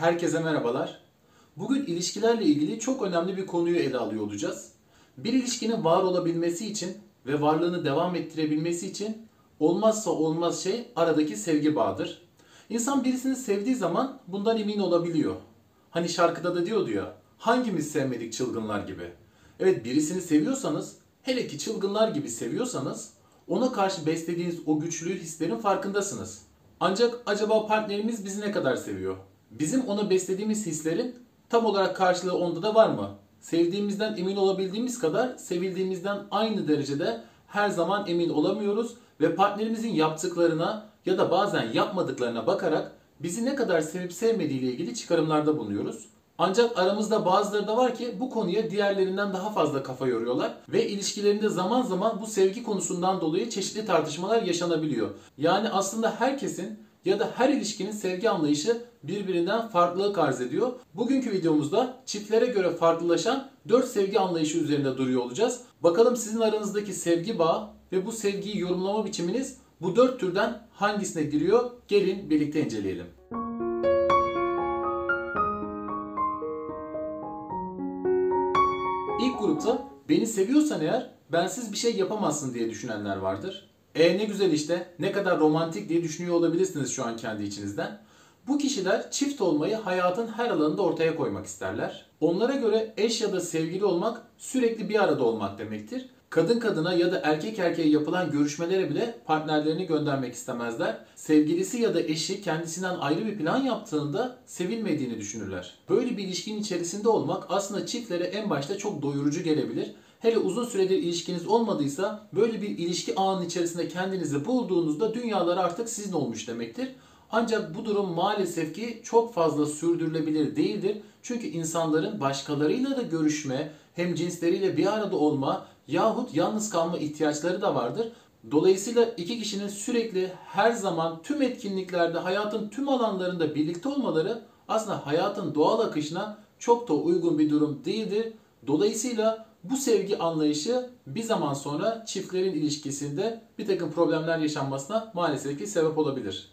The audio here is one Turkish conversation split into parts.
Herkese merhabalar. Bugün ilişkilerle ilgili çok önemli bir konuyu ele alıyor olacağız. Bir ilişkinin var olabilmesi için ve varlığını devam ettirebilmesi için olmazsa olmaz şey aradaki sevgi bağıdır. İnsan birisini sevdiği zaman bundan emin olabiliyor. Hani şarkıda da diyordu ya, hangimiz sevmedik çılgınlar gibi. Evet birisini seviyorsanız, hele ki çılgınlar gibi seviyorsanız, ona karşı beslediğiniz o güçlü hislerin farkındasınız. Ancak acaba partnerimiz bizi ne kadar seviyor? Bizim ona beslediğimiz hislerin tam olarak karşılığı onda da var mı? Sevdiğimizden emin olabildiğimiz kadar sevildiğimizden aynı derecede her zaman emin olamıyoruz ve partnerimizin yaptıklarına ya da bazen yapmadıklarına bakarak bizi ne kadar sevip sevmediği ile ilgili çıkarımlarda bulunuyoruz. Ancak aramızda bazıları da var ki bu konuya diğerlerinden daha fazla kafa yoruyorlar ve ilişkilerinde zaman zaman bu sevgi konusundan dolayı çeşitli tartışmalar yaşanabiliyor. Yani aslında herkesin ya da her ilişkinin sevgi anlayışı birbirinden farklılık arz ediyor. Bugünkü videomuzda çiftlere göre farklılaşan 4 sevgi anlayışı üzerinde duruyor olacağız. Bakalım sizin aranızdaki sevgi bağı ve bu sevgiyi yorumlama biçiminiz bu 4 türden hangisine giriyor? Gelin birlikte inceleyelim. İlk grupta beni seviyorsan eğer bensiz bir şey yapamazsın diye düşünenler vardır. E ne güzel işte ne kadar romantik diye düşünüyor olabilirsiniz şu an kendi içinizden. Bu kişiler çift olmayı hayatın her alanında ortaya koymak isterler. Onlara göre eş ya da sevgili olmak sürekli bir arada olmak demektir. Kadın kadına ya da erkek erkeğe yapılan görüşmelere bile partnerlerini göndermek istemezler. Sevgilisi ya da eşi kendisinden ayrı bir plan yaptığında sevilmediğini düşünürler. Böyle bir ilişkinin içerisinde olmak aslında çiftlere en başta çok doyurucu gelebilir. Hele uzun süredir ilişkiniz olmadıysa böyle bir ilişki ağının içerisinde kendinizi bulduğunuzda dünyalar artık sizin olmuş demektir. Ancak bu durum maalesef ki çok fazla sürdürülebilir değildir. Çünkü insanların başkalarıyla da görüşme, hem cinsleriyle bir arada olma yahut yalnız kalma ihtiyaçları da vardır. Dolayısıyla iki kişinin sürekli her zaman tüm etkinliklerde hayatın tüm alanlarında birlikte olmaları aslında hayatın doğal akışına çok da uygun bir durum değildir. Dolayısıyla bu sevgi anlayışı bir zaman sonra çiftlerin ilişkisinde bir takım problemler yaşanmasına maalesef ki sebep olabilir.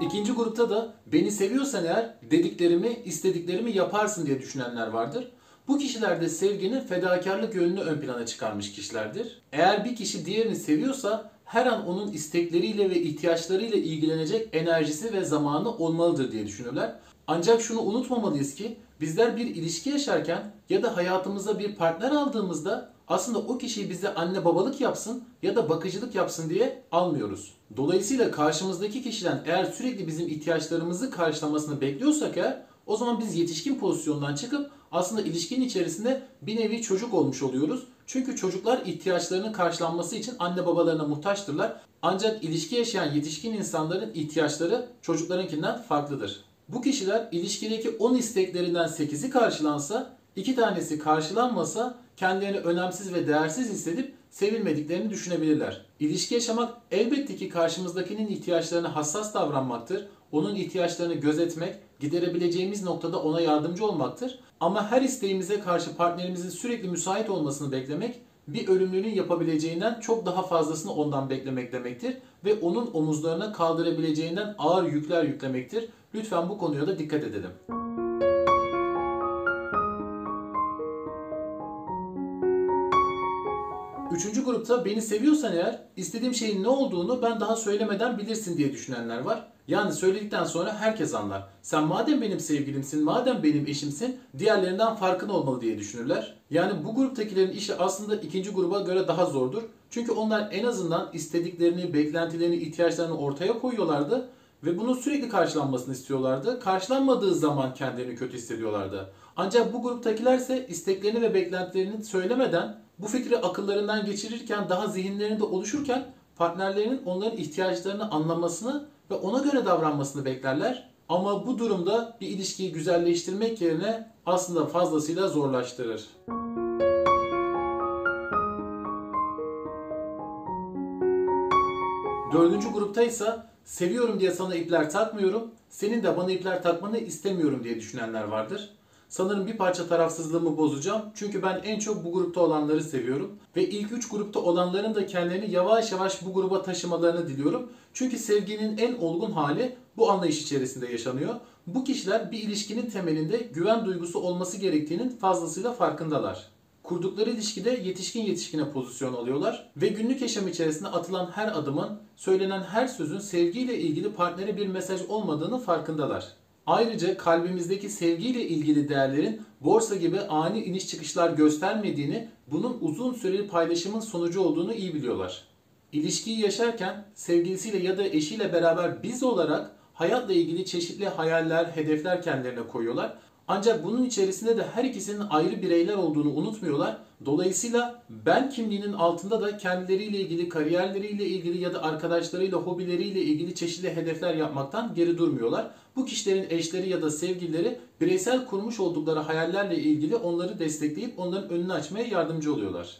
İkinci grupta da beni seviyorsan eğer dediklerimi, istediklerimi yaparsın diye düşünenler vardır. Bu kişiler de sevginin fedakarlık yönünü ön plana çıkarmış kişilerdir. Eğer bir kişi diğerini seviyorsa her an onun istekleriyle ve ihtiyaçlarıyla ilgilenecek enerjisi ve zamanı olmalıdır diye düşünürler. Ancak şunu unutmamalıyız ki bizler bir ilişki yaşarken ya da hayatımıza bir partner aldığımızda aslında o kişiyi bize anne babalık yapsın ya da bakıcılık yapsın diye almıyoruz. Dolayısıyla karşımızdaki kişiden eğer sürekli bizim ihtiyaçlarımızı karşılamasını bekliyorsak eğer o zaman biz yetişkin pozisyondan çıkıp aslında ilişkinin içerisinde bir nevi çocuk olmuş oluyoruz. Çünkü çocuklar ihtiyaçlarının karşılanması için anne babalarına muhtaçtırlar. Ancak ilişki yaşayan yetişkin insanların ihtiyaçları çocuklarınkinden farklıdır. Bu kişiler ilişkideki 10 isteklerinden 8'i karşılansa, 2 tanesi karşılanmasa kendilerini önemsiz ve değersiz hissedip sevilmediklerini düşünebilirler. İlişki yaşamak elbette ki karşımızdakinin ihtiyaçlarına hassas davranmaktır. Onun ihtiyaçlarını gözetmek, giderebileceğimiz noktada ona yardımcı olmaktır. Ama her isteğimize karşı partnerimizin sürekli müsait olmasını beklemek bir ölümlünün yapabileceğinden çok daha fazlasını ondan beklemek demektir ve onun omuzlarına kaldırabileceğinden ağır yükler yüklemektir. Lütfen bu konuya da dikkat edelim. Üçüncü grupta beni seviyorsan eğer istediğim şeyin ne olduğunu ben daha söylemeden bilirsin diye düşünenler var. Yani söyledikten sonra herkes anlar. Sen madem benim sevgilimsin, madem benim eşimsin diğerlerinden farkın olmalı diye düşünürler. Yani bu gruptakilerin işi aslında ikinci gruba göre daha zordur. Çünkü onlar en azından istediklerini, beklentilerini, ihtiyaçlarını ortaya koyuyorlardı ve bunun sürekli karşılanmasını istiyorlardı. Karşılanmadığı zaman kendilerini kötü hissediyorlardı. Ancak bu gruptakilerse isteklerini ve beklentilerini söylemeden bu fikri akıllarından geçirirken daha zihinlerinde oluşurken partnerlerinin onların ihtiyaçlarını anlamasını ve ona göre davranmasını beklerler. Ama bu durumda bir ilişkiyi güzelleştirmek yerine aslında fazlasıyla zorlaştırır. Dördüncü grupta ise seviyorum diye sana ipler takmıyorum, senin de bana ipler takmanı istemiyorum diye düşünenler vardır. Sanırım bir parça tarafsızlığımı bozacağım. Çünkü ben en çok bu grupta olanları seviyorum. Ve ilk üç grupta olanların da kendilerini yavaş yavaş bu gruba taşımalarını diliyorum. Çünkü sevginin en olgun hali bu anlayış içerisinde yaşanıyor. Bu kişiler bir ilişkinin temelinde güven duygusu olması gerektiğinin fazlasıyla farkındalar. Kurdukları ilişkide yetişkin yetişkine pozisyon alıyorlar ve günlük yaşam içerisinde atılan her adımın, söylenen her sözün sevgiyle ilgili partnere bir mesaj olmadığını farkındalar. Ayrıca kalbimizdeki sevgiyle ilgili değerlerin borsa gibi ani iniş çıkışlar göstermediğini, bunun uzun süreli paylaşımın sonucu olduğunu iyi biliyorlar. İlişkiyi yaşarken sevgilisiyle ya da eşiyle beraber biz olarak hayatla ilgili çeşitli hayaller, hedefler kendilerine koyuyorlar. Ancak bunun içerisinde de her ikisinin ayrı bireyler olduğunu unutmuyorlar. Dolayısıyla ben kimliğinin altında da kendileriyle ilgili, kariyerleriyle ilgili ya da arkadaşlarıyla, hobileriyle ilgili çeşitli hedefler yapmaktan geri durmuyorlar. Bu kişilerin eşleri ya da sevgilileri bireysel kurmuş oldukları hayallerle ilgili onları destekleyip onların önünü açmaya yardımcı oluyorlar.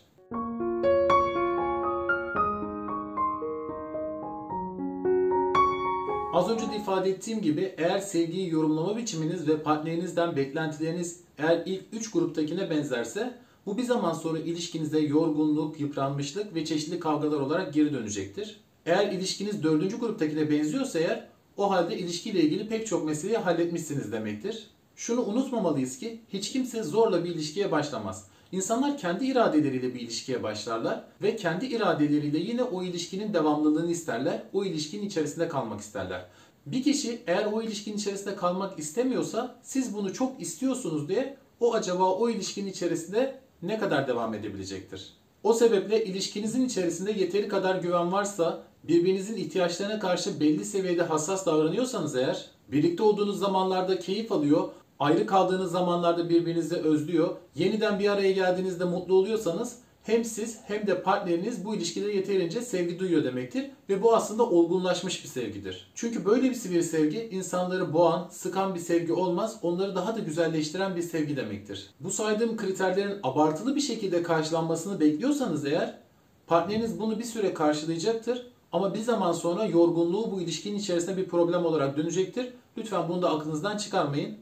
Az önce de ifade ettiğim gibi eğer sevgiyi yorumlama biçiminiz ve partnerinizden beklentileriniz eğer ilk 3 gruptakine benzerse bu bir zaman sonra ilişkinize yorgunluk, yıpranmışlık ve çeşitli kavgalar olarak geri dönecektir. Eğer ilişkiniz 4. gruptakine benziyorsa eğer o halde ilişkiyle ilgili pek çok meseleyi halletmişsiniz demektir. Şunu unutmamalıyız ki hiç kimse zorla bir ilişkiye başlamaz. İnsanlar kendi iradeleriyle bir ilişkiye başlarlar ve kendi iradeleriyle yine o ilişkinin devamlılığını isterler. O ilişkinin içerisinde kalmak isterler. Bir kişi eğer o ilişkinin içerisinde kalmak istemiyorsa siz bunu çok istiyorsunuz diye o acaba o ilişkinin içerisinde ne kadar devam edebilecektir? O sebeple ilişkinizin içerisinde yeteri kadar güven varsa, birbirinizin ihtiyaçlarına karşı belli seviyede hassas davranıyorsanız eğer, birlikte olduğunuz zamanlarda keyif alıyor, ayrı kaldığınız zamanlarda birbirinizi özlüyor, yeniden bir araya geldiğinizde mutlu oluyorsanız hem siz hem de partneriniz bu ilişkide yeterince sevgi duyuyor demektir ve bu aslında olgunlaşmış bir sevgidir. Çünkü böyle bir sevgi insanları boğan, sıkan bir sevgi olmaz, onları daha da güzelleştiren bir sevgi demektir. Bu saydığım kriterlerin abartılı bir şekilde karşılanmasını bekliyorsanız eğer partneriniz bunu bir süre karşılayacaktır ama bir zaman sonra yorgunluğu bu ilişkinin içerisinde bir problem olarak dönecektir. Lütfen bunu da aklınızdan çıkarmayın.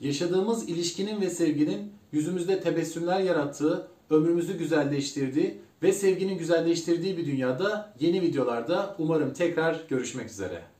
Yaşadığımız ilişkinin ve sevginin yüzümüzde tebessümler yarattığı, ömrümüzü güzelleştirdiği ve sevginin güzelleştirdiği bir dünyada yeni videolarda umarım tekrar görüşmek üzere.